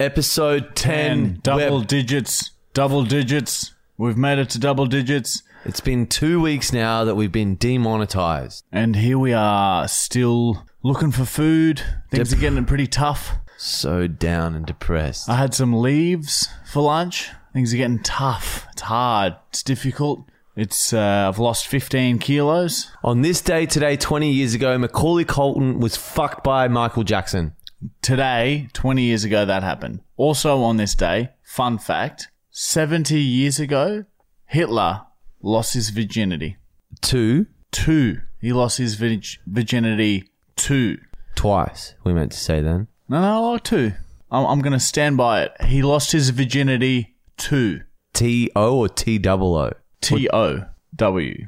Episode 10. double We're- digits, double digits. We've made it to double digits. It's been two weeks now that we've been demonetized. And here we are, still looking for food. Things Dep- are getting pretty tough. So down and depressed. I had some leaves for lunch. Things are getting tough. It's hard. It's difficult. It's uh, I've lost 15 kilos. On this day today, 20 years ago, Macaulay Culkin was fucked by Michael Jackson. Today, 20 years ago, that happened. Also on this day, fun fact: 70 years ago, Hitler lost his virginity. Two, Two. He lost his virg- virginity. Two. twice, we meant to say then. No, no, like two. I'm, I'm going to stand by it. He lost his virginity two. T O or T double O? T O W.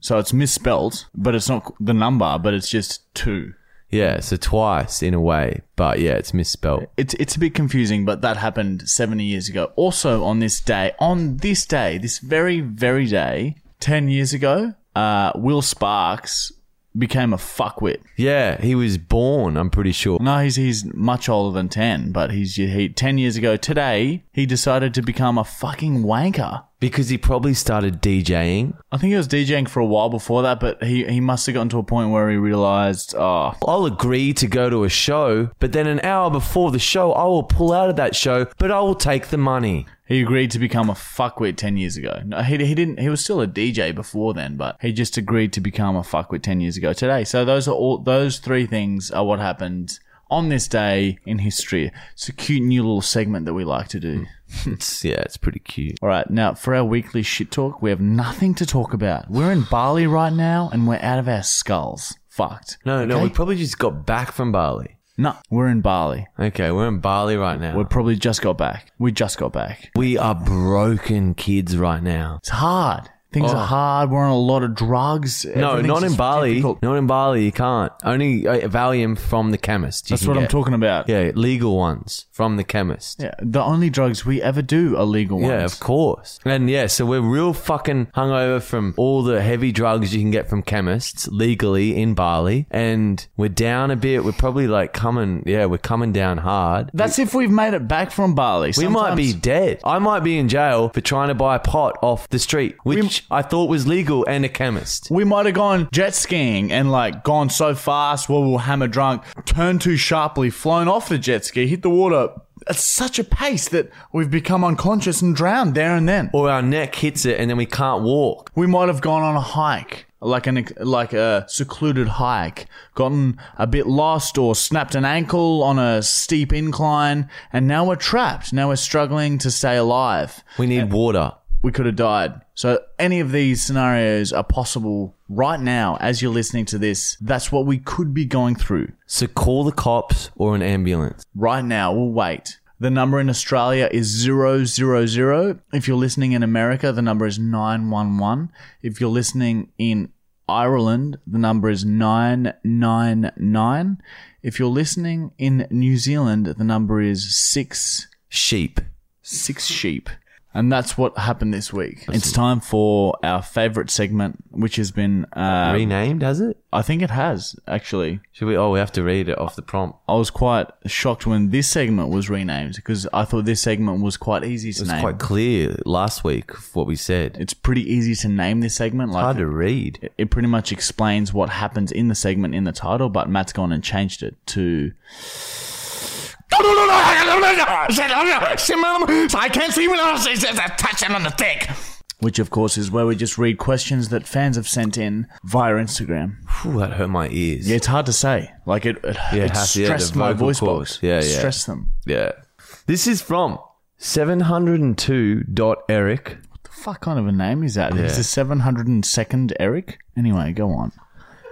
So it's misspelled, but it's not the number, but it's just two. Yeah, so twice in a way, but yeah, it's misspelled. It's it's a bit confusing, but that happened 70 years ago. Also on this day, on this day, this very very day, 10 years ago, uh, Will Sparks became a fuckwit. Yeah, he was born, I'm pretty sure. No, he's he's much older than 10, but he's he 10 years ago today, he decided to become a fucking wanker. Because he probably started DJing. I think he was DJing for a while before that, but he, he must have gotten to a point where he realized, oh, I'll agree to go to a show, but then an hour before the show, I will pull out of that show, but I will take the money. He agreed to become a fuckwit 10 years ago. No, he, he didn't, he was still a DJ before then, but he just agreed to become a fuckwit 10 years ago today. So those are all, those three things are what happened on this day in history. It's a cute new little segment that we like to do. Hmm. It's, yeah, it's pretty cute. All right, now for our weekly shit talk, we have nothing to talk about. We're in Bali right now and we're out of our skulls. Fucked. No, no, Okay? we probably just got back from Bali. No, we're in Bali. Okay, we're in Bali right now. We probably just got back. We just got back. we are broken kids right now. It's hard. Things Oh. are hard. We're on a lot of drugs. No, not in Bali. difficult. Not in Bali. You can't. Only uh, Valium from the chemist. That's what I'm talking about. Yeah, legal ones from the chemist. Yeah, the only drugs we ever do are legal ones. Yeah, of course. And yeah, so we're real fucking hungover from all the heavy drugs you can get from chemists legally in Bali. And we're down a bit. We're probably like coming, yeah, we're coming down hard. That's if we've made it back from Bali. We might be dead. I might be in jail for trying to buy pot off the street, which I thought was legal and a chemist. We might have gone jet skiing and like gone so fast we were hammer drunk, turned too sharply, flown off the jet ski, hit the water at such a pace that we've become unconscious and drowned there and then. Or our neck hits it and then we can't walk. We might have gone on a hike, like an like a secluded hike, gotten a bit lost or snapped an ankle on a steep incline, and now we're trapped. Now we're struggling to stay alive. We need water. We could have died. So any of these scenarios are possible right now as you're listening to this. That's what we could be going through. So call the cops or an ambulance. Right now, we'll wait. The number in Australia is 000. If you're listening in America, the number is 911. If you're listening in Ireland, the number is 999. If you're listening in New Zealand, the number is 6 Sheep. 6 sheep. And that's what happened this week. It's time for our favorite segment, which has been uh, Renamed, has it? I think it has actually. Should we? Oh, we have to read it off the prompt. I was quite shocked when this segment was renamed because I thought this segment was quite easy to It's name. quite clear last week what we said. it's pretty easy to name this segment. Like hard to read. it, it pretty much explains what happens in the segment in the title, but Matt's gone and changed it to I can't see when I was touching on the thick. which of course is where we just read questions that fans have sent in via Instagram. Whew, that hurt my ears. Yeah, it's hard to say. Like it, it, Yeah, it has to- yeah, stressed the my voice cords. box. Yeah, yeah. Stressed them. Yeah. This is from 702.eric. The fuck kind of a name is that? Is this the seven hundred and second Eric? Anyway, go on.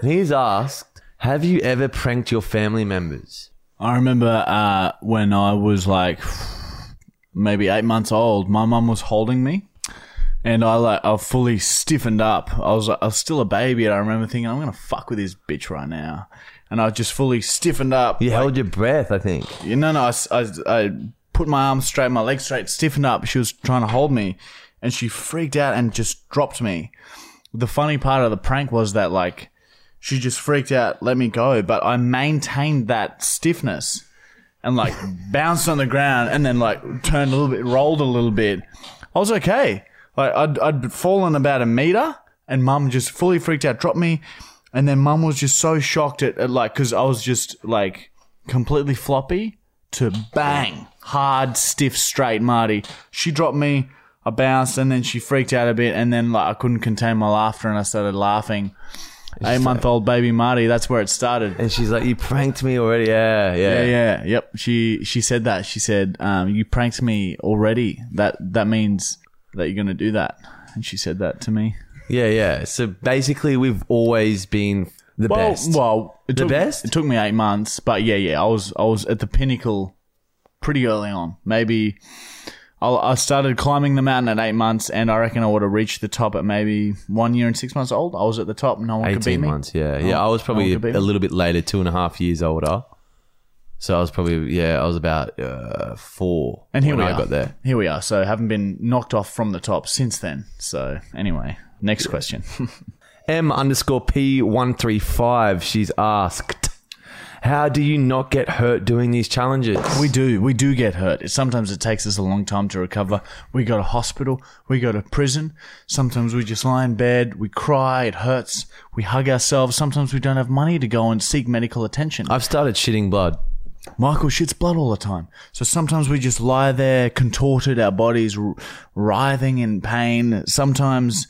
He's asked, have you ever pranked your family members? I remember uh, when I was like maybe eight months old, my mum was holding me, and I like I fully stiffened up. I was I was still a baby, and I remember thinking I'm gonna fuck with this bitch right now, and I just fully stiffened up. You like- held your breath, I think. you know, no, I put my arms straight, my legs straight, stiffened up. She was trying to hold me, and she freaked out and just dropped me. The funny part of the prank was that like she just freaked out, let me go, but I maintained that stiffness, and like bounced on the ground and then like turned a little bit, rolled a little bit. I was okay. Like I'd, I'd fallen about a meter and mum just fully freaked out, dropped me. And then mum was just so shocked at, at like, cause I was just like completely floppy to bang, hard, stiff, straight Marty. She dropped me. I bounced and then she freaked out a bit and then like I couldn't contain my laughter and I started laughing. Eight month old baby Marty, that's where it started. And she's like, "You pranked me already." Yeah, yeah. Yeah, yeah, yep. She she said that. She said, um, "You pranked me already. That that means that you're gonna do that." And she said that to me. Yeah, yeah. So basically, we've always been the Well, best. well, it The took, best? It took me eight months, but yeah, yeah. I was I was at the pinnacle pretty early on. Maybe I, I started climbing the mountain at eight months, and I reckon I would have reached the top at maybe one year and six months old. I was at the top. No one could beat 18 me. months, yeah. Yeah, I was probably a, could beat me. little bit later, two and a half years older. So I was probably, yeah, I was about uh, four And here when we I are. got there. Here we are. So haven't been knocked off from the top since then. So anyway, next question. M underscore P135, she's asked, How do you not get hurt doing these challenges? We do. We do get hurt. Sometimes it takes us a long time to recover. We go to hospital. We go to prison. Sometimes we just lie in bed. We cry. It hurts. We hug ourselves. Sometimes we don't have money to go and seek medical attention. I've started shitting blood. Michael shits blood all the time. So sometimes we just lie there contorted, our bodies writhing in pain. Sometimes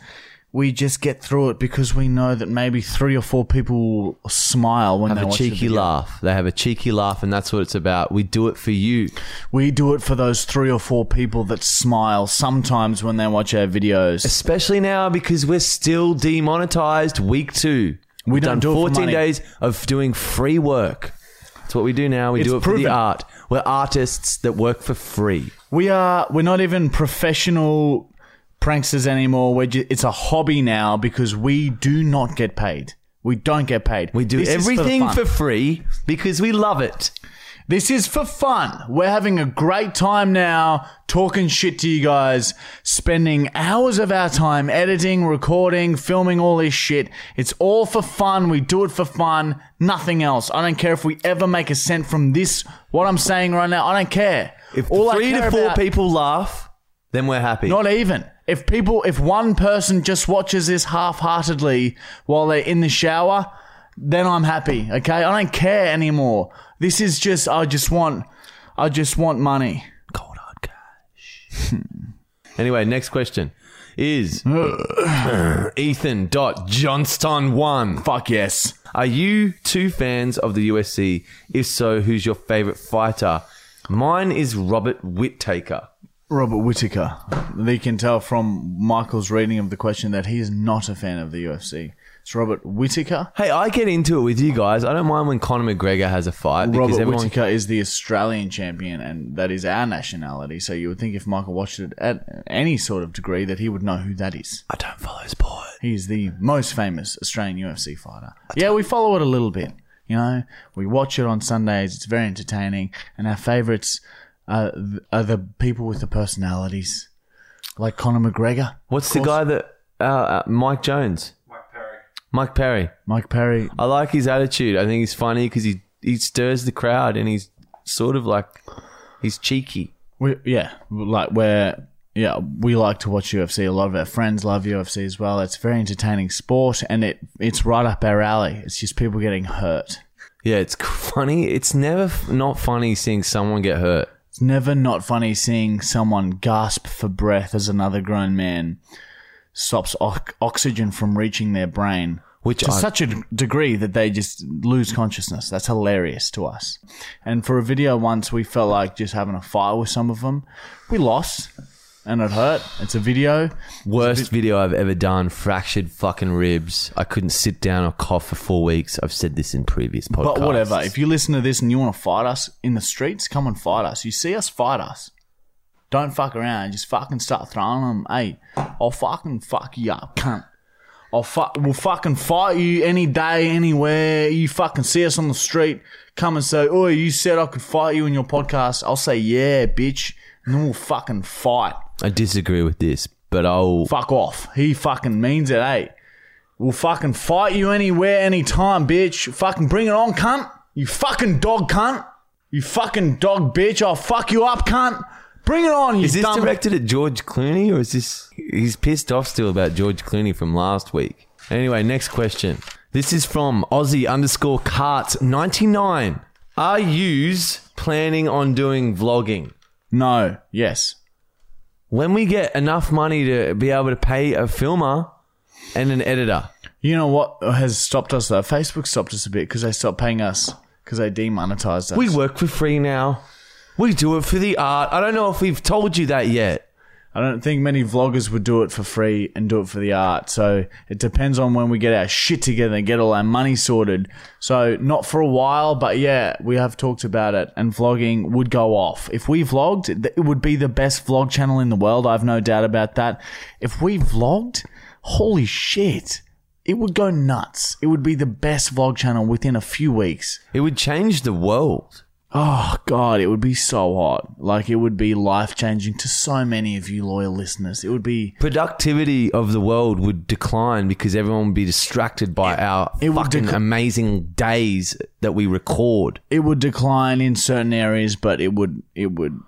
we just get through it because we know that maybe three or four people will smile when Have they a watch the cheeky video. laugh. They have a cheeky laugh, and that's what it's about. We do it for you. We do it for those three or four people that smile sometimes when they watch our videos. Especially now because we're still demonetized week two. We We've don't done do 14 days of doing free work. That's what we do now. We It's do it for the art. We're artists that work for free. We are we're not even professional pranksters anymore. We're ju- it's a hobby now because we do not get paid. We don't get paid. We do This is for everything for free because we love it. This is for fun. We're having a great time now talking shit to you guys, spending hours of our time editing, recording, filming all this shit. It's all for fun. We do it for fun, nothing else. I don't care if we ever make a cent from this, what I'm saying right now. I don't care. If All three to four about- people laugh, then we're happy. Not even. If people, if one person just watches this half-heartedly while they're in the shower, then I'm happy. Okay, I don't care anymore. This is just, I just want, I just want money. Cold hard cash. anyway, next question is Ethan dot Johnston one. Fuck yes. Are you two fans of the UFC? If so, who's your favorite fighter? Mine is Robert Whittaker. Robert Whittaker. They can tell from Michael's reading of the question that he is not a fan of the UFC. It's Robert Whittaker. Hey, I get into it with you guys. I don't mind when Conor McGregor has a fight because Robert everyone. Whittaker is the Australian champion, and that is our nationality. So you would think if Michael watched it at any sort of degree that he would know who that is. I don't follow sport. He's the most famous Australian UFC fighter. Yeah, we follow it a little bit. You know, we watch it on Sundays. It's very entertaining, and our favorites are, are the people with the personalities, like Conor McGregor, What's the guy that uh, uh, Mike Jones? Mike Perry. Mike Perry. Mike Perry. I like his attitude. I think he's funny because he he stirs the crowd and he's sort of like he's cheeky. We, yeah, like we're yeah, we like to watch UFC. A lot of our friends love UFC as well. It's a very entertaining sport, and it it's right up our alley. It's just people getting hurt. Yeah, it's funny. It's never f- not funny seeing someone get hurt. It's never not funny seeing someone gasp for breath as another grown man stops ox- oxygen from reaching their brain. Which to I- such a degree that they just lose consciousness. That's hilarious to us. And for a video once, we felt like just having a fight with some of them. We lost, and it hurt. It's a video. Worst video I've ever done. Fractured fucking ribs. I couldn't sit down or cough for four weeks. I've said this in previous podcasts. But whatever. If you listen to this and you want to fight us in the streets, come and fight us. You see us, fight us. Don't fuck around. Just fucking start throwing them. Hey, I'll fucking fuck you up, cunt. I'll fuck. We'll fucking fight you any day, anywhere. You fucking see us on the street, come and say, "Oh, you said I could fight you in your podcast." I'll say, "Yeah, bitch," and then we'll fucking fight. I disagree with this, but I'll. Fuck off. He fucking means it, hey. We'll fucking fight you anywhere, anytime, bitch. Fucking bring it on, cunt. You fucking dog cunt. You fucking dog bitch! I'll fuck you up, cunt. Bring it on, you Is this dumb. directed at George Clooney or is this he's pissed off still about George Clooney from last week? Anyway, next question. This is from Aussie underscore carts ninety nine. Are yous planning on doing vlogging? no. Yes. When we get enough money to be able to pay a filmer and an editor. You know what has stopped us though? Facebook stopped us a bit because they stopped paying us because they demonetized us. We work for free now. We do it for the art. I don't know if we've told you that yet. I don't think many vloggers would do it for free and do it for the art. So it depends on when we get our shit together and get all our money sorted. So not for a while, but yeah, we have talked about it and vlogging would go off. If we vlogged, it would be the best vlog channel in the world. I have no doubt about that. If we vlogged, holy shit. It would go nuts. It would be the best vlog channel within a few weeks. It would change the world. Oh god, it would be so hot. Like it would be life changing to so many of you loyal listeners. It would be Productivity of the world would decline because everyone would be distracted by our it fucking dec- amazing days that we record. it would decline in certain areas, but it would it would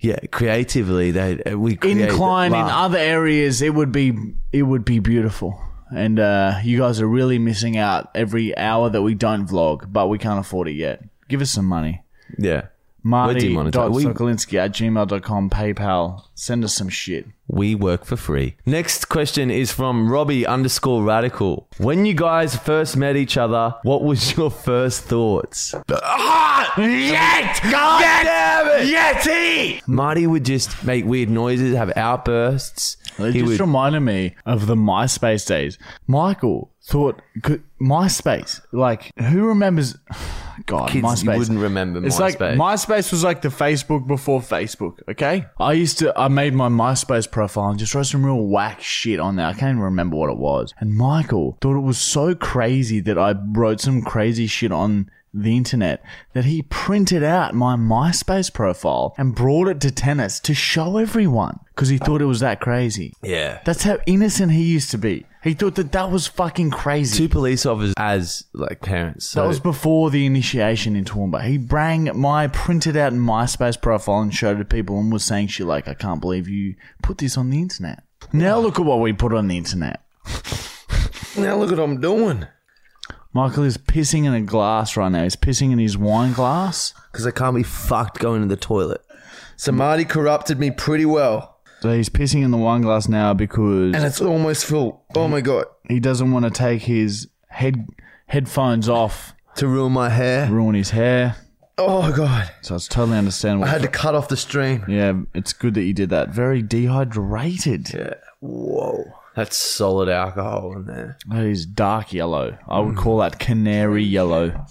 Yeah, creatively, they uh, we create incline in other areas. It would be it would be beautiful. And uh, you guys are really missing out every hour that we don't vlog, but we can't afford it yet. Give us some money. Yeah, Marty demonetized. dot We- Sokolinsky at gmail.com, PayPal. Send us some shit. we work for free. Next question is from Robbie underscore Radical. When you guys first met each other, what was your first thoughts? Ah! Yet! God damn it! Yeti! Marty would just make weird noises, have outbursts. It He just would, reminded me of the MySpace days. Michael thought could, MySpace, like who remembers? God, Kids, MySpace. you wouldn't remember It's like MySpace. MySpace was like the Facebook before Facebook. Okay, I used to. I made my MySpace profile and just wrote some real whack shit on there. I can't even remember what it was. And Michael thought it was so crazy that I wrote some crazy shit on the internet that he printed out my MySpace profile and brought it to tennis to show everyone because he thought it was that crazy. yeah. That's how innocent he used to be. He thought that that was fucking crazy. Two police officers as like parents. So that was before the initiation in Toowoomba. He bring my printed out MySpace profile and showed it to people and was saying shit like, I can't believe you put this on the internet. Now look at what we put on the internet. now look at what I'm doing. Michael is pissing in a glass right now. He's pissing in his wine glass. Because I can't be fucked going to the toilet. So Marty corrupted me pretty well. So he's pissing in the wine glass now because And it's almost full. Oh my god. he doesn't want to take his head headphones off, To ruin my hair. ruin his hair. Oh god. So it's totally understandable. I had to cut off the stream. Yeah, it's good that you did that. Very dehydrated. Yeah. Whoa. That's solid alcohol in there. That is dark yellow. I would call that canary yellow.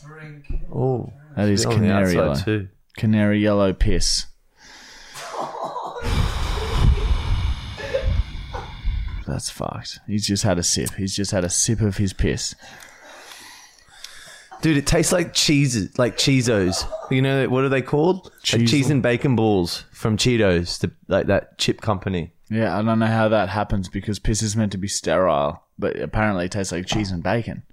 Oh. That is canary yellow. too. Canary yellow piss. That's fucked. He's just had a sip. He's just had a sip of his piss. Dude, it tastes like cheeses, like Cheezos. You know what are they called? Like cheese and bacon balls from Cheetos, the, like that chip company. Yeah, I don't know how that happens because piss is meant to be sterile, but apparently it tastes like cheese and bacon.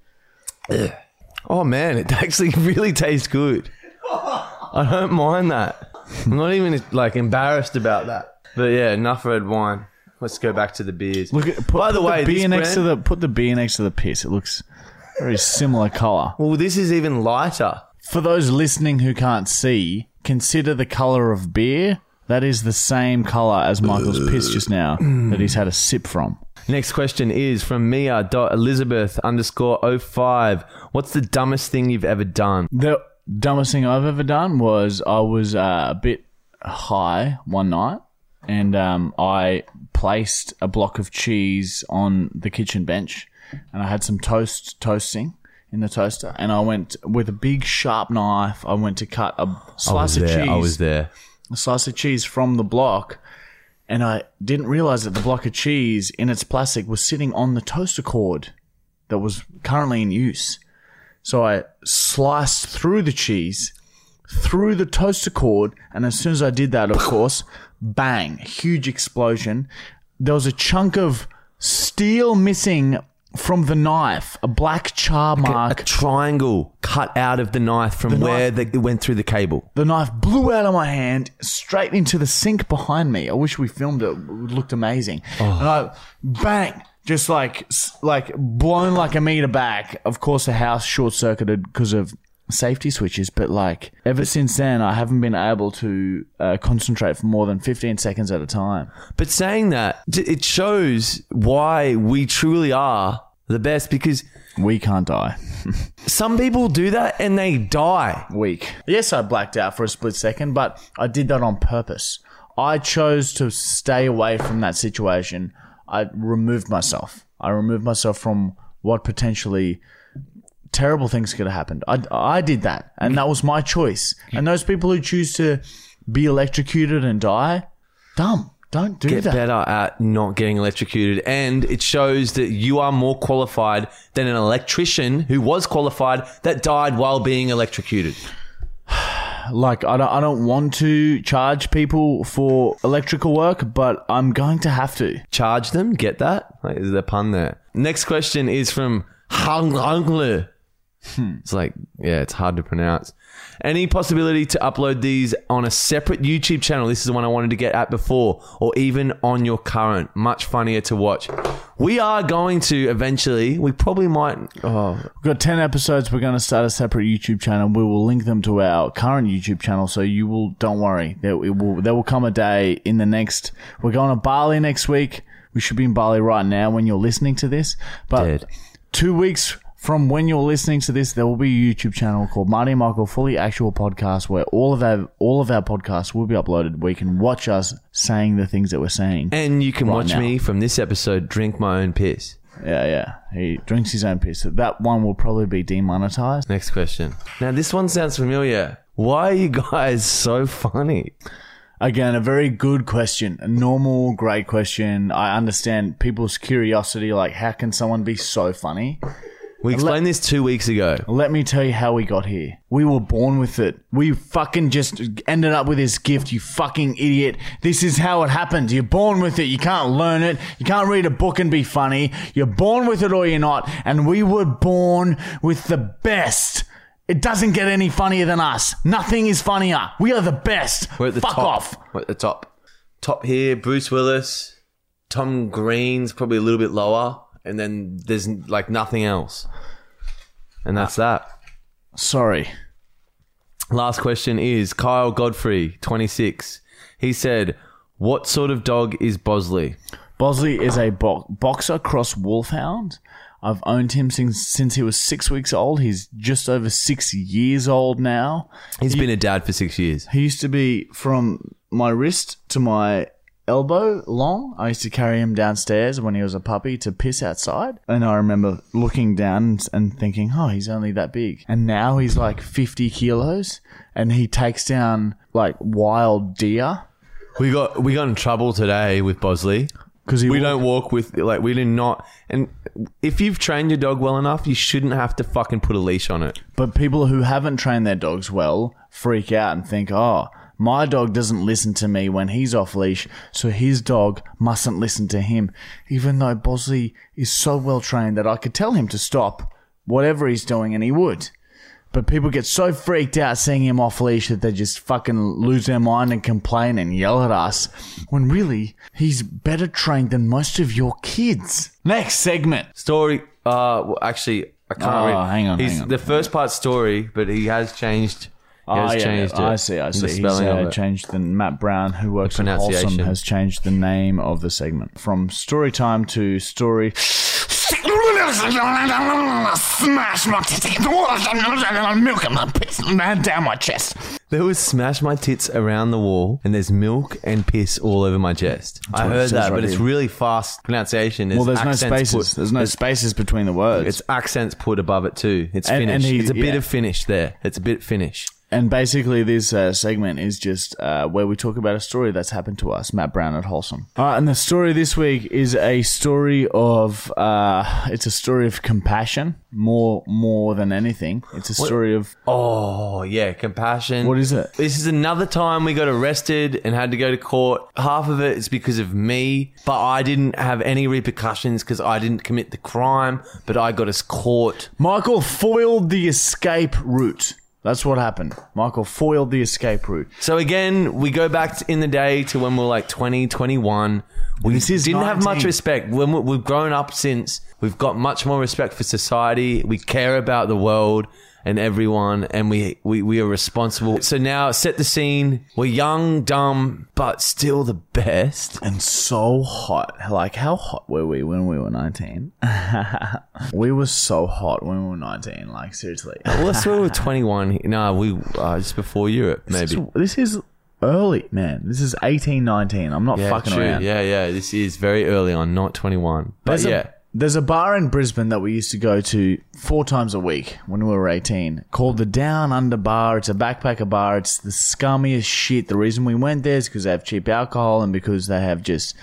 Oh man, it actually really tastes good. I don't mind that. I'm not even like embarrassed about that. But yeah, enough red wine. Let's go back to the beers. Look at put, By the put way, beer this next to the put the beer next to the piss. It looks very similar color. well, this is even lighter. For those listening who can't see, consider the color of beer. That is the same color as Michael's piss just now that he's had a sip from. Next question is from Mia dot Elizabeth underscore 05. What's the dumbest thing you've ever done? The dumbest thing I've ever done was I was uh, a bit high one night and um, I placed a block of cheese on the kitchen bench and I had some toast toasting in the toaster and I went with a big sharp knife. I went to cut a slice of cheese. I was there. a slice of cheese from the block, and I didn't realize that the block of cheese in its plastic was sitting on the toaster cord that was currently in use. So I sliced through the cheese, through the toaster cord, and as soon as I did that, of course, bang, huge explosion. There was a chunk of steel missing from the knife, a black char mark. A mark. triangle cut out of the knife from where the, it went through the cable. The knife blew out of my hand straight into the sink behind me. I wish we filmed it. It looked amazing. Oh. And I bang, just like like blown like a meter back. Of course, the house short circuited because of safety switches. But like ever since then, I haven't been able to uh, concentrate for more than fifteen seconds at a time. But saying that, it shows why we truly are the best because We can't die. some people do that and they die. Weak. Yes, I blacked out for a split second, but I did that on purpose. I chose to stay away from that situation. I removed myself. I removed myself from what potentially terrible things could have happened. I, I did that, and that was my choice. And those people who choose to be electrocuted and die, dumb. Don't do that. Get that. better at not getting electrocuted. And it shows that you are more qualified than an electrician who was qualified that died while being electrocuted. Like I don't, I don't want to charge people for electrical work, but I'm going to have to. Charge them? Get that? Like, is there a pun there? Next question is from Hang Hangle. It's like, yeah, it's hard to pronounce. Any possibility to upload these on a separate YouTube channel? This is the one I wanted to get at before, or even on your current. Much funnier to watch. We are going to eventually. We probably might. Oh, We've got 10 episodes. We're going to start a separate YouTube channel. We will link them to our current YouTube channel. So you will, don't worry. There, it will, there will come a day in the next, we're going to Bali next week. We should be in Bali right now when you're listening to this. But Dead. two weeks from when you're listening to this, there will be a YouTube channel called Marty and Michael Fully Actual Podcast where all of our, all of our podcasts will be uploaded where you can watch us saying the things that we're saying. and you can Right watch now. me from this episode drink my own piss. Yeah, yeah. He drinks his own piss. That one will probably be demonetized. Next question. Now, this one sounds familiar. Why are you guys so funny? Again, a very good question. A normal, great question. I understand people's curiosity, like how can someone be so funny? We explained this two weeks ago. Let me tell you how we got here. We were born with it. We fucking just ended up with this gift, you fucking idiot. This is how it happens. You're born with it. You can't learn it. You can't read a book and be funny. You're born with it or you're not. And we were born with the best. It doesn't get any funnier than us. Nothing is funnier. We are the best. We're at the Fuck top. off. We're at the top. Top here, Bruce Willis, Tom Green's probably a little bit lower, and then there's like nothing else. And that's that. Sorry. Last question is Kyle Godfrey, 26. He said, What sort of dog is Bosley? Bosley is a bo- boxer cross wolfhound. I've owned him since since he was six weeks old. He's just over six years old now. He's been a dad for six years. He used to be from my wrist to my elbow long. I used to carry him downstairs when he was a puppy to piss outside. And I remember looking down and thinking, oh, he's only that big. And now he's like 50 kilos and he takes down like wild deer. We got we got in trouble today with Bosley. Because We wa- don't walk with like we do not and if you've trained your dog well enough, you shouldn't have to fucking put a leash on it. But people who haven't trained their dogs well freak out and think, oh, my dog doesn't listen to me when he's off leash, so his dog mustn't listen to him. Even though Bosley is so well trained that I could tell him to stop whatever he's doing and he would. But people get so freaked out seeing him off leash that they just fucking lose their mind and complain and yell at us. When really, he's better trained than most of your kids. Next segment. Story uh well, actually I can't Oh, read. hang on, He's hang on. the first part story, but he has changed he Oh, has yeah, changed it. I see, I The see. He's spelling of uh, it. changed the Matt Brown, who works at Wholesome, has changed the name of the segment from story time to story. Smash my titty. Milk and my piss down my chest. There was smash my tits around the wall, and there's milk and piss all over my chest. I what it heard says that, right but it's here. really fast pronunciation. Well, there's no accents spaces. Put, there's no spaces between the words. it's accents put above it too. It's And- and finished. he- it's a bit yeah. of finish there. It's a bit finish. And basically, this uh, segment is just uh, where we talk about a story that's happened to us. Matt Brown at Wholesome. All right, and the story this week is a story of uh, it's a story of compassion more more than anything. It's a story of Oh, yeah, compassion. what is it? This is another time we got arrested and had to go to court. Half of it is because of me, but I didn't have any repercussions because I didn't commit the crime, but I got us caught. Michael foiled the escape route. That's what happened. Michael foiled the escape route. So again, we go back in the day to when we were like 20, 21. We This is didn't have much respect. When we- we've grown up since, we've got much more respect for society. We care about the world and everyone, and we, we, we are responsible. So now, set the scene. We're young, dumb, but still the best. and so hot. Like, how hot were we when we were 19? we were so hot when we were 19. Like, seriously. Well, let's we were 21. No, we uh, just before Europe, maybe. This is early, man. This is 18, 19. I'm not Yeah, fucking true. around. Yeah, yeah. This is very early on, not 21. But There's yeah. A, there's a bar in Brisbane that we used to go to four times a week when we were 18 called the Down Under Bar. It's a backpacker bar. It's the scummiest shit. The reason we went there is because they have cheap alcohol and because they have just.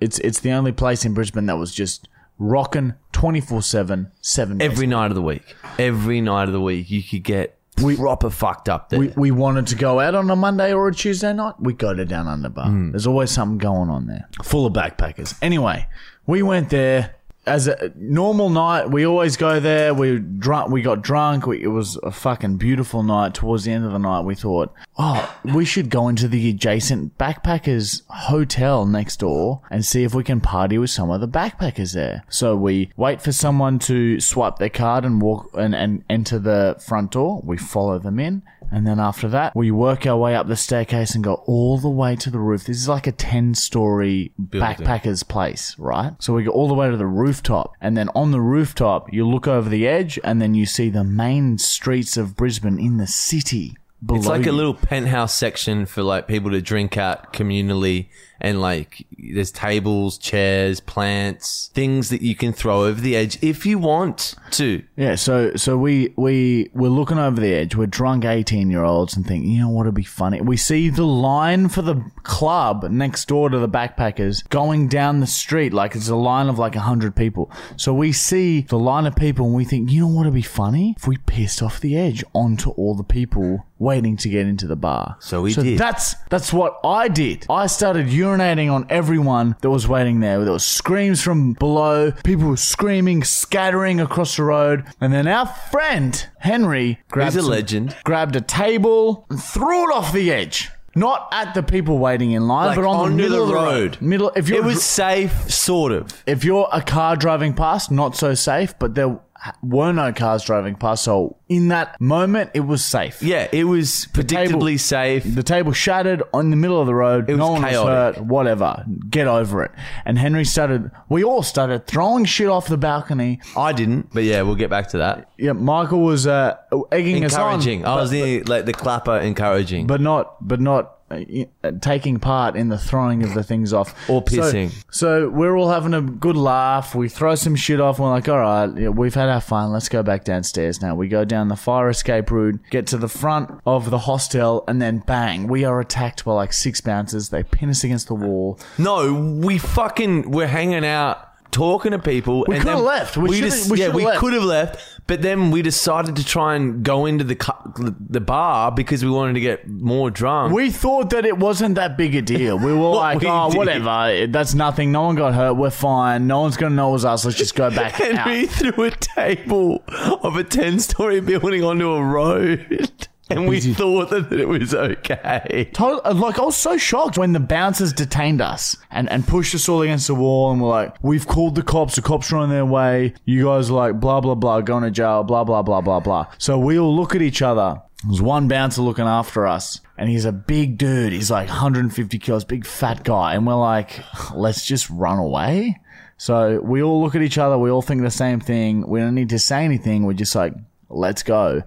It's, it's the only place in Brisbane that was just rocking 24 7, 7 days Every night of the week. Every night of the week, you could get proper fucked up there. we, we wanted to go out on a Monday or a Tuesday night, we go to Down Under Bar. Hmm. There's always something going on there, full of backpackers. Anyway, we went there as a normal night. We always go there. We drunk. We got drunk. We, it was a fucking beautiful night. Towards the end of the night, we thought, oh, we should go into the adjacent backpackers hotel next door and see if we can party with some of the backpackers there. So we wait for someone to swipe their card and walk and, and enter the front door. We follow them in. And then after that, we work our way up the staircase and go all the way to the roof. This is like a 10 story backpacker's place, right? So we go all the way to the rooftop. And then on the rooftop, you look over the edge and then you see the main streets of Brisbane in the city. Below it's like you. a little penthouse section for like people to drink at communally and like there's tables, chairs, plants, things that you can throw over the edge if you want to. Yeah, so so we we we're looking over the edge. We're drunk eighteen year olds and think, you know what'd be funny? We see the line for the club next door to the backpackers going down the street like it's a line of like hundred people. So we see the line of people and we think, you know what'd be funny? If we pissed off the edge onto all the people waiting to get into the bar. So we did. That's that's what I did. I started urinating on everyone that was waiting there. There was screams from below. People were screaming, scattering across the road. And then our friend Henry grabbed He's a some- legend. grabbed a table and threw it off the edge. Not at the people waiting in line, Like but on the onto middle the of the road. road. Middle. If you're It was safe, sort of. if you're a car driving past, not so safe. But there were no cars driving past, so in that moment, it was safe. Yeah, it was predictably safe. The table shattered on the middle of the road. was no one chaotic. was hurt. Whatever. Get over it. And Henry started. We all started throwing shit off the balcony. I didn't, but yeah, we'll get back to that. Yeah, Michael was uh, egging Encouraging. us on. I was the like the clapper encouraging. but not but not Uh, taking part in the throwing of the things off Or So- pissing. So, we're all having a good laugh. We throw some shit off. And we're like, all right, we've had our fun. Let's go back downstairs now. We go down the fire escape route, get to the front of the hostel, and then bang, we are attacked by like six bouncers. They pin us against the wall. No, we fucking we're hanging out talking to people. We and coulda then left. We shoulda- just- we yeah, we could have left, but then we decided to try and go into the cu- the bar because we wanted to get more drunk. We thought that it wasn't that big a deal. We were like, we oh, did. whatever. That's nothing. No one got hurt. We're fine. No one's going to know it was us. Let's just go back out. Henry threw a table of a ten story building onto a road. And we thought that it was okay. Total, uh, like I was so shocked when the bouncers detained us and, and pushed us all against the wall and were like, "We've called the cops. The cops are on their way. You guys are like blah blah blah, going to jail. Blah blah blah blah blah." So we all look at each other. There's one bouncer looking after us, and he's a big dude. He's like 150 kilos, big fat guy, and we're like, "Let's just run away." So we all look at each other. We all think the same thing. We don't need to say anything. We're just like, "Let's go."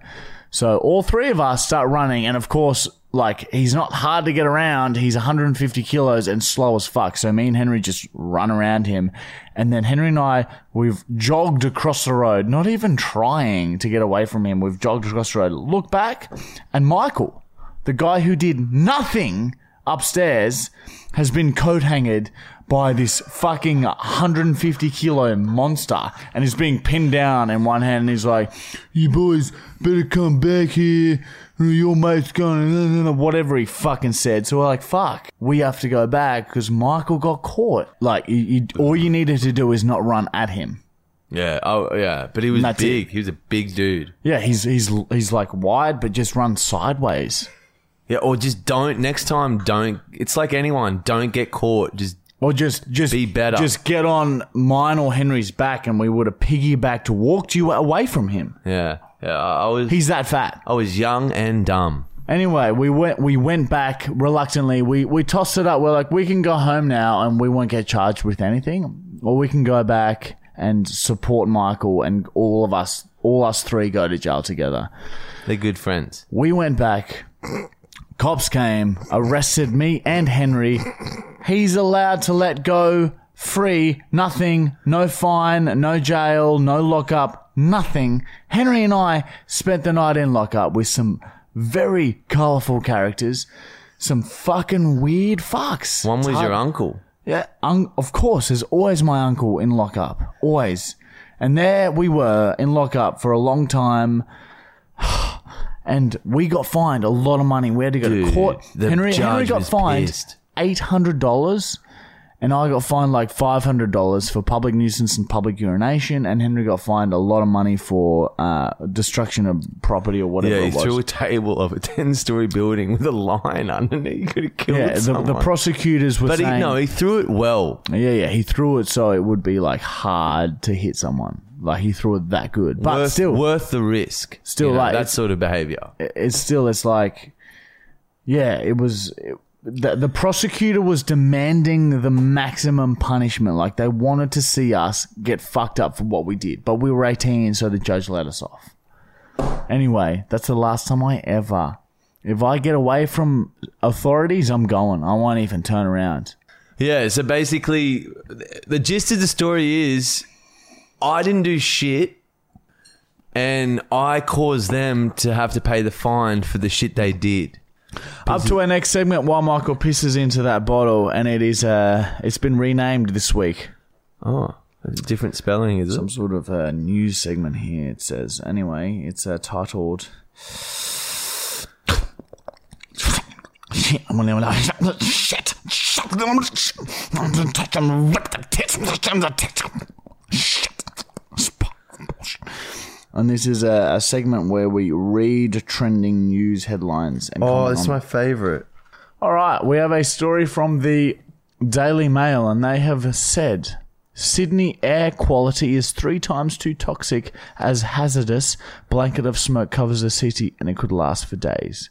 So all three of us start running, and of course, like he's not hard to get around. He's 150 kilos and slow as fuck. So me and Henry just run around him, and then Henry and I we've jogged across the road, not even trying to get away from him. We've jogged across the road. Look back, and Michael, the guy who did nothing upstairs, has been coat hanged by this fucking 150 kilo monster and is being pinned down in one hand and he's like, You boys better come back here. Your mate's going, whatever he fucking said. So we're like, fuck, we have to go back because Michael got caught. Like, you, you, all you needed to do is not run at him. Yeah. Oh, yeah. But he was That's big. He was a big dude. Yeah, he's he's he's like wide, but just run sideways. Yeah. Or just don't. Next time, don't. It's like anyone. Don't get caught. Just Or just just Be better. Just get on mine or Henry's back, and we would have piggybacked, walked you away from him. yeah. Yeah. I I was. He's that fat. I was young and dumb. Anyway, we went we went back reluctantly. We we tossed it up. We're like, we can go home now, and we won't get charged with anything, or we can go back and support Michael, and all of us, all us three, go to jail together. They're good friends. We went back. Cops came, arrested me and Henry. He's allowed to let go free, nothing, no fine, no jail, no lockup, nothing. Henry and I spent the night in lockup with some very colourful characters, some fucking weird fucks. One was It's your hard- uncle. yeah, un- of course. There's always my uncle in lockup, always. And there we were in lockup for a long time, and we got fined a lot of money. We had to go Dude, to court. Henry, Henry got fined pissed. eight hundred dollars, and I got fined like five hundred dollars for public nuisance and public urination. And Henry got fined a lot of money for uh, destruction of property or whatever Yeah, he it was. threw a table of a ten-story building with a line underneath. He could have killed yeah, the, the prosecutors were but he, saying, no, he threw it well. Yeah, yeah. He threw it so it would be like hard to hit someone. Like he threw it that good, but worth, still, worth the risk. Still, You know, like, that sort of behavior. it's still it's like, yeah, it was. It, the, the prosecutor was demanding the maximum punishment. Like they wanted to see us get fucked up for what we did, but we were eighteen, so the judge let us off. Anyway, that's the last time I ever. If I get away from authorities, I'm going. I won't even turn around. Yeah, so basically, the gist of the story is I didn't do shit, and I caused them to have to pay the fine for the shit they did. Up to our next segment while Michael pisses into that bottle, and it is uh, it's been renamed this week. Oh, different spelling, is it? Some sort of uh, news segment here. It says anyway. It's uh, titled. Shit, I'm gonna shit, shit. I'm gonna touch them, rip the tits, touch them, the tits. Shit. And this is a, a segment where we read trending news headlines. And Oh, comment it's on my favorite. All right, we have a story from the Daily Mail, and they have said Sydney air quality is three times too toxic as hazardous blanket of smoke covers the city, and it could last for days.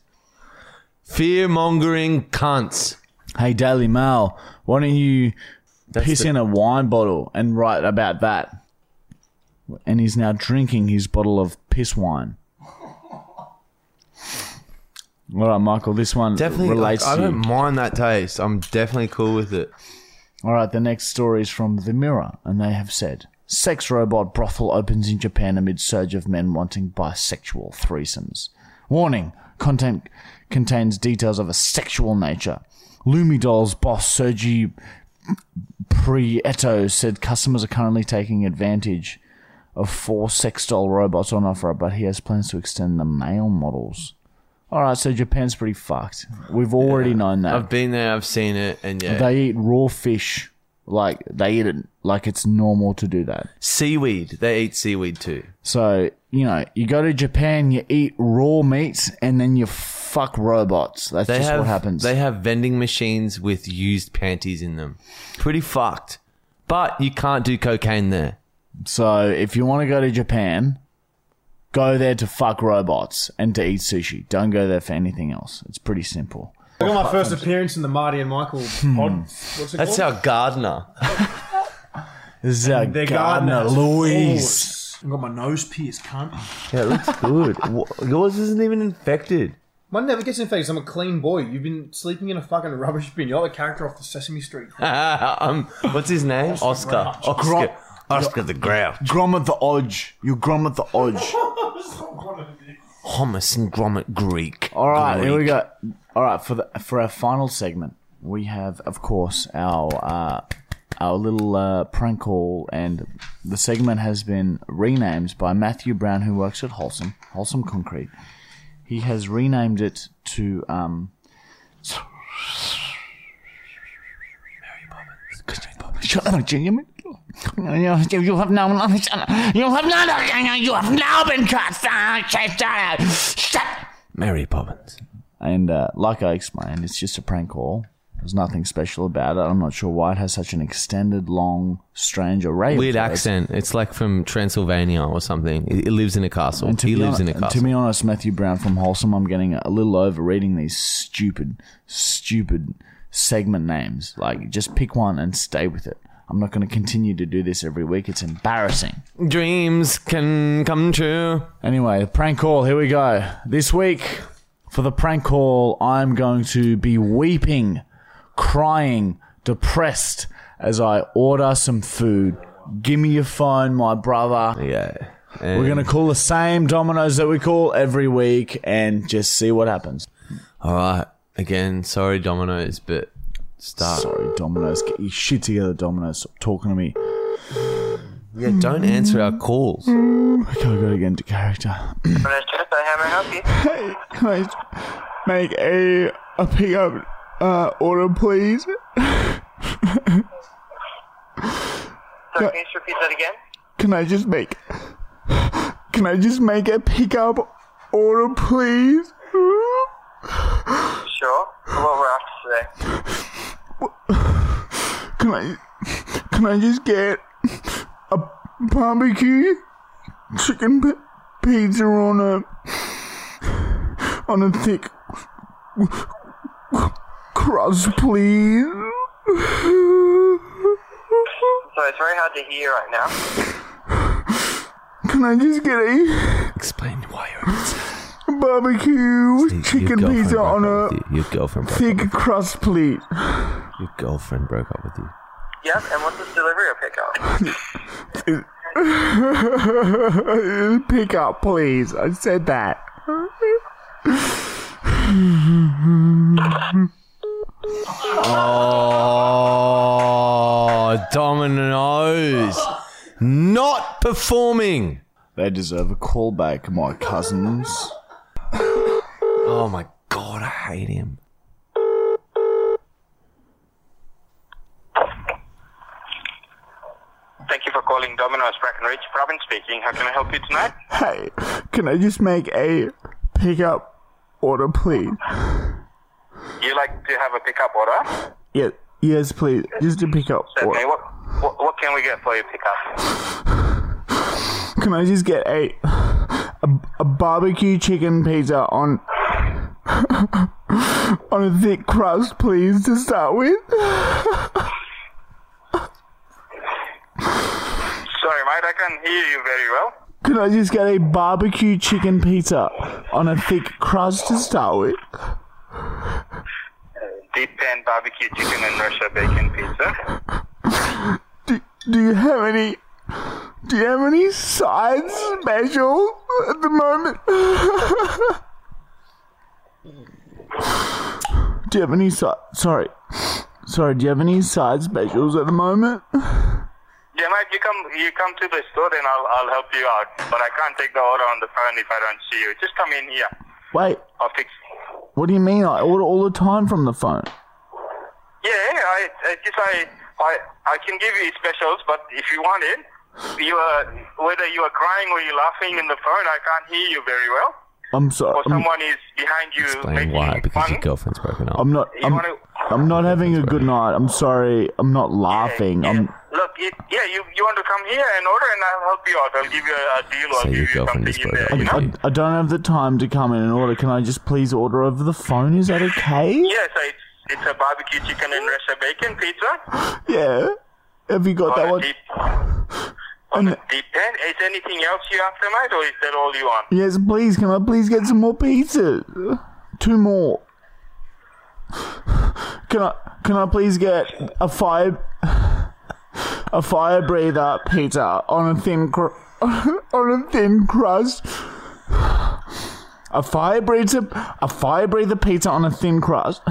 Fear mongering cunts. Hey, Daily Mail, why don't you piss the- in a wine bottle and write about that? And he's now drinking his bottle of piss wine. All right, Michael, this one Definitely relates I to you. don't mind that taste. I'm definitely cool with it. All right, the next story is from The Mirror, and they have said sex robot brothel opens in Japan amid surge of men wanting bisexual threesomes. Warning: content contains details of a sexual nature. Lumi Dolls boss Sergi Prieto said customers are currently taking advantage of four sex doll robots on offer, but he has plans to extend the male models. All right, so Japan's pretty fucked. We've already known that. I've been there, I've seen it, and yeah. They eat raw fish like they eat it like it's normal to do that. seaweed. They eat seaweed too. So, you know, you go to Japan, you eat raw meat, and then you fuck robots. That's They just have what happens. They have vending machines with used panties in them. Pretty fucked. But you can't do cocaine there. So, if you want to go to Japan, go there to fuck robots and to eat sushi. Don't go there for anything else. It's pretty simple. I got my first appearance in the Marty and Michael Hmm. pod. What's it That's called? our gardener. This is our Their Gardner gardener Louise. I've got my nose pierced, cunt. Yeah, it looks good. Wha- Yours isn't even infected. Mine never gets infected. I'm a clean boy. You've been sleeping in a fucking rubbish bin. You're the character off the Sesame Street. um, what's his name? Oscar. Grouch. Oscar. Oscar the Grouch. Grommet the Odge. You Grommet the Odge. Hummus and grommet Greek. All right, here we go. All right, for the for our final segment, we have, of course, our uh, our little uh, prank call, and the segment has been renamed by Matthew Brown, who works at Wholesome Wholesome Concrete. He has renamed it to um. Shut up, Jimmy. You have now, you have now, you have now been cut. Shut. Mary Poppins. And uh, like I explained, it's just a prank call. There's nothing special about it. I'm not sure why it has such an extended, long, strange array. of Weird words. accent. It's like from Transylvania or something. He he lives in a castle. And to He be lives hon- in a castle. To be honest, Matthew Brown from Wholesome, I'm getting a little over reading these stupid, stupid segment names. Like, just pick one and stay with it. I'm not going to continue to do this every week. It's embarrassing. Dreams can come true. Anyway, prank call. Here we go. This week, for the prank call, I'm going to be weeping, crying, depressed as I order some food. Give me your phone, my brother. Yeah. We're going to call the same Domino's that we call every week and just see what happens. All right. Again, sorry, Domino's, but start. Sorry, Domino's. Get your shit together, Domino's. Stop talking to me. Yeah, don't answer our calls. Okay, I got to get into character. Domino's how may I help you? Hey, can I make a a pickup uh, order, please? So can you just repeat that again? Can I just make Can I just make a pickup order, please? Sure. What we're after today? Can I Can I just get a barbecue chicken p- pizza on a on a thick crust, please? So it's very hard to hear right now. Can I just get a Explain why you're upset. Barbecue Your chicken pizza on up a. Your girlfriend broke up. thick crust, please? Your girlfriend broke up with you. Yep, and what's this delivery or pickup? Pick up, please. I said that. Oh, Domino's. Not performing. They deserve a callback, my cousins. Oh my god, I hate him. Thank you for calling Domino's Brackenridge. Robin speaking. How can I help you tonight? Hey, can I just make a pickup order, please? You like to have a pickup order? Yeah, yes, please. Just a pickup Certainly. order. What, what, what can we get for your pickup? Can I just get a a, a barbecue chicken pizza on on a thick crust, please, to start with? Sorry, mate, I can't hear you very well. Can I just get a barbecue chicken pizza on a thick crust to start with? Uh, deep pan barbecue chicken and rasher bacon pizza. Do, do you have any? Do you have any side special at the moment? do you have any side? Sorry, sorry. Do you have any side specials at the moment? Yeah, mate, you come you come to the store, then I'll I'll help you out. But I can't take the order on the phone if I don't see you. Just come in here. Wait, I'll fix. what do you mean? I order all the time from the phone. Yeah, I, I just I I I can give you specials, but if you want it, you are whether you are crying or you're laughing in the phone, I can't hear you very well. I'm sorry. Or I'm, someone is behind you Explain why, because fun. your girlfriend's broken up. I'm not. I'm, want to? I'm not having a good night. I'm sorry. I'm not laughing. Yeah, I'm. Look, it, yeah, you you want to come here and order, and I'll help you out. I'll give you a, a deal. I'll So your give you girlfriend something is broken there. up You know? I, I don't have the time to come in and order. Can I just please order over the phone? Is that okay? Yeah, so it's it's a barbecue chicken and rasher bacon pizza. Yeah. Have you got oh, that on a one? deep, On And- the deep pan. Is anything else you after, mate, or is that all you want? Yes, please. Can I please get some more pizza? Two more. Can I can I please get a fire a fire breather pizza on a thin cr- on a thin crust? A fire breather a fire breather pizza on a thin crust.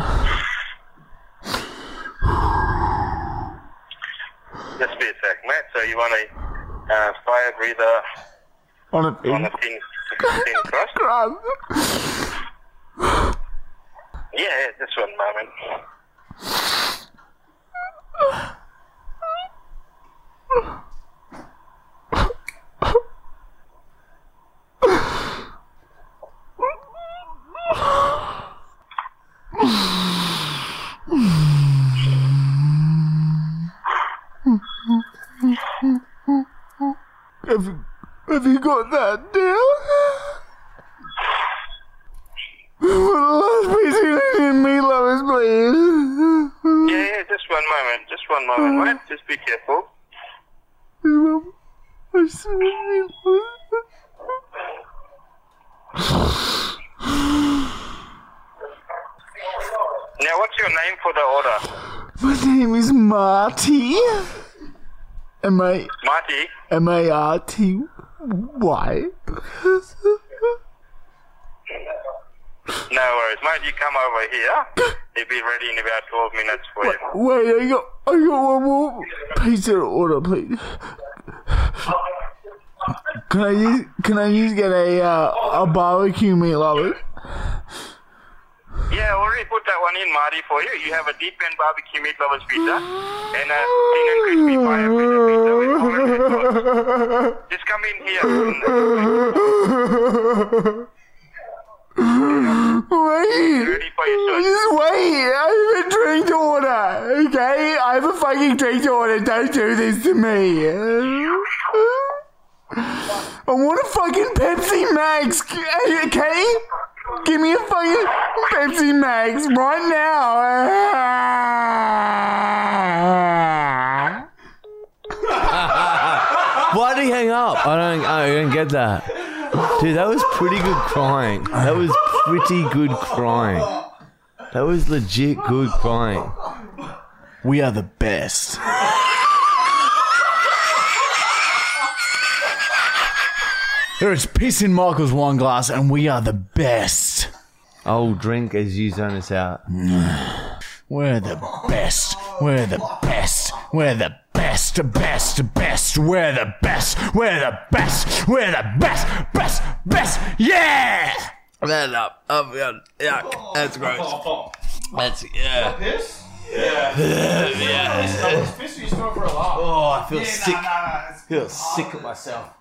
Just be a sec, mate. So you want a uh, fire breather On a on thin a thin, thin crust? crust. Yeah, yeah, just one moment you, have you got that down? Last piece of meat lovers, please. Yeah, yeah, just one moment. Just one moment, mate. Just be careful. Now, what's your name for the order? My name is Marty. M A Marty? M A R T Y. No worries, mate. You come over here. He'll be ready in about 12 minutes for you. Wait, I got I got one more pizza to order, please. Can I use Can I use get a uh, a barbecue meat lover? Yeah, I already put that one in, Marty, for you. You have a deep pan barbecue meat lovers pizza and a thin and crispy fire pizza with sauce. Just come in here. Wait. Ready for your. Just wait, I have a drink to order, okay? I have a fucking drink to order, don't do this to me. I want a fucking Pepsi Max, okay? Give me a fucking Pepsi Max right now. Why did he hang up? I don't. I don't get that, dude. That was pretty good crying. That was pretty good crying. That was legit good crying. We are the best. There is piss in Michael's wine glass, and we are the best. I'll drink as you zone us out. We're the best. We're the best. We're the best, best, best. We're the best. We're the best. We're the best, best, best. Yeah! That up, oh, up, down, yuck. That's gross. That's yeah. Piss? Yeah. Piss or you store for a laugh? Oh, I feel sick. I feel sick of myself.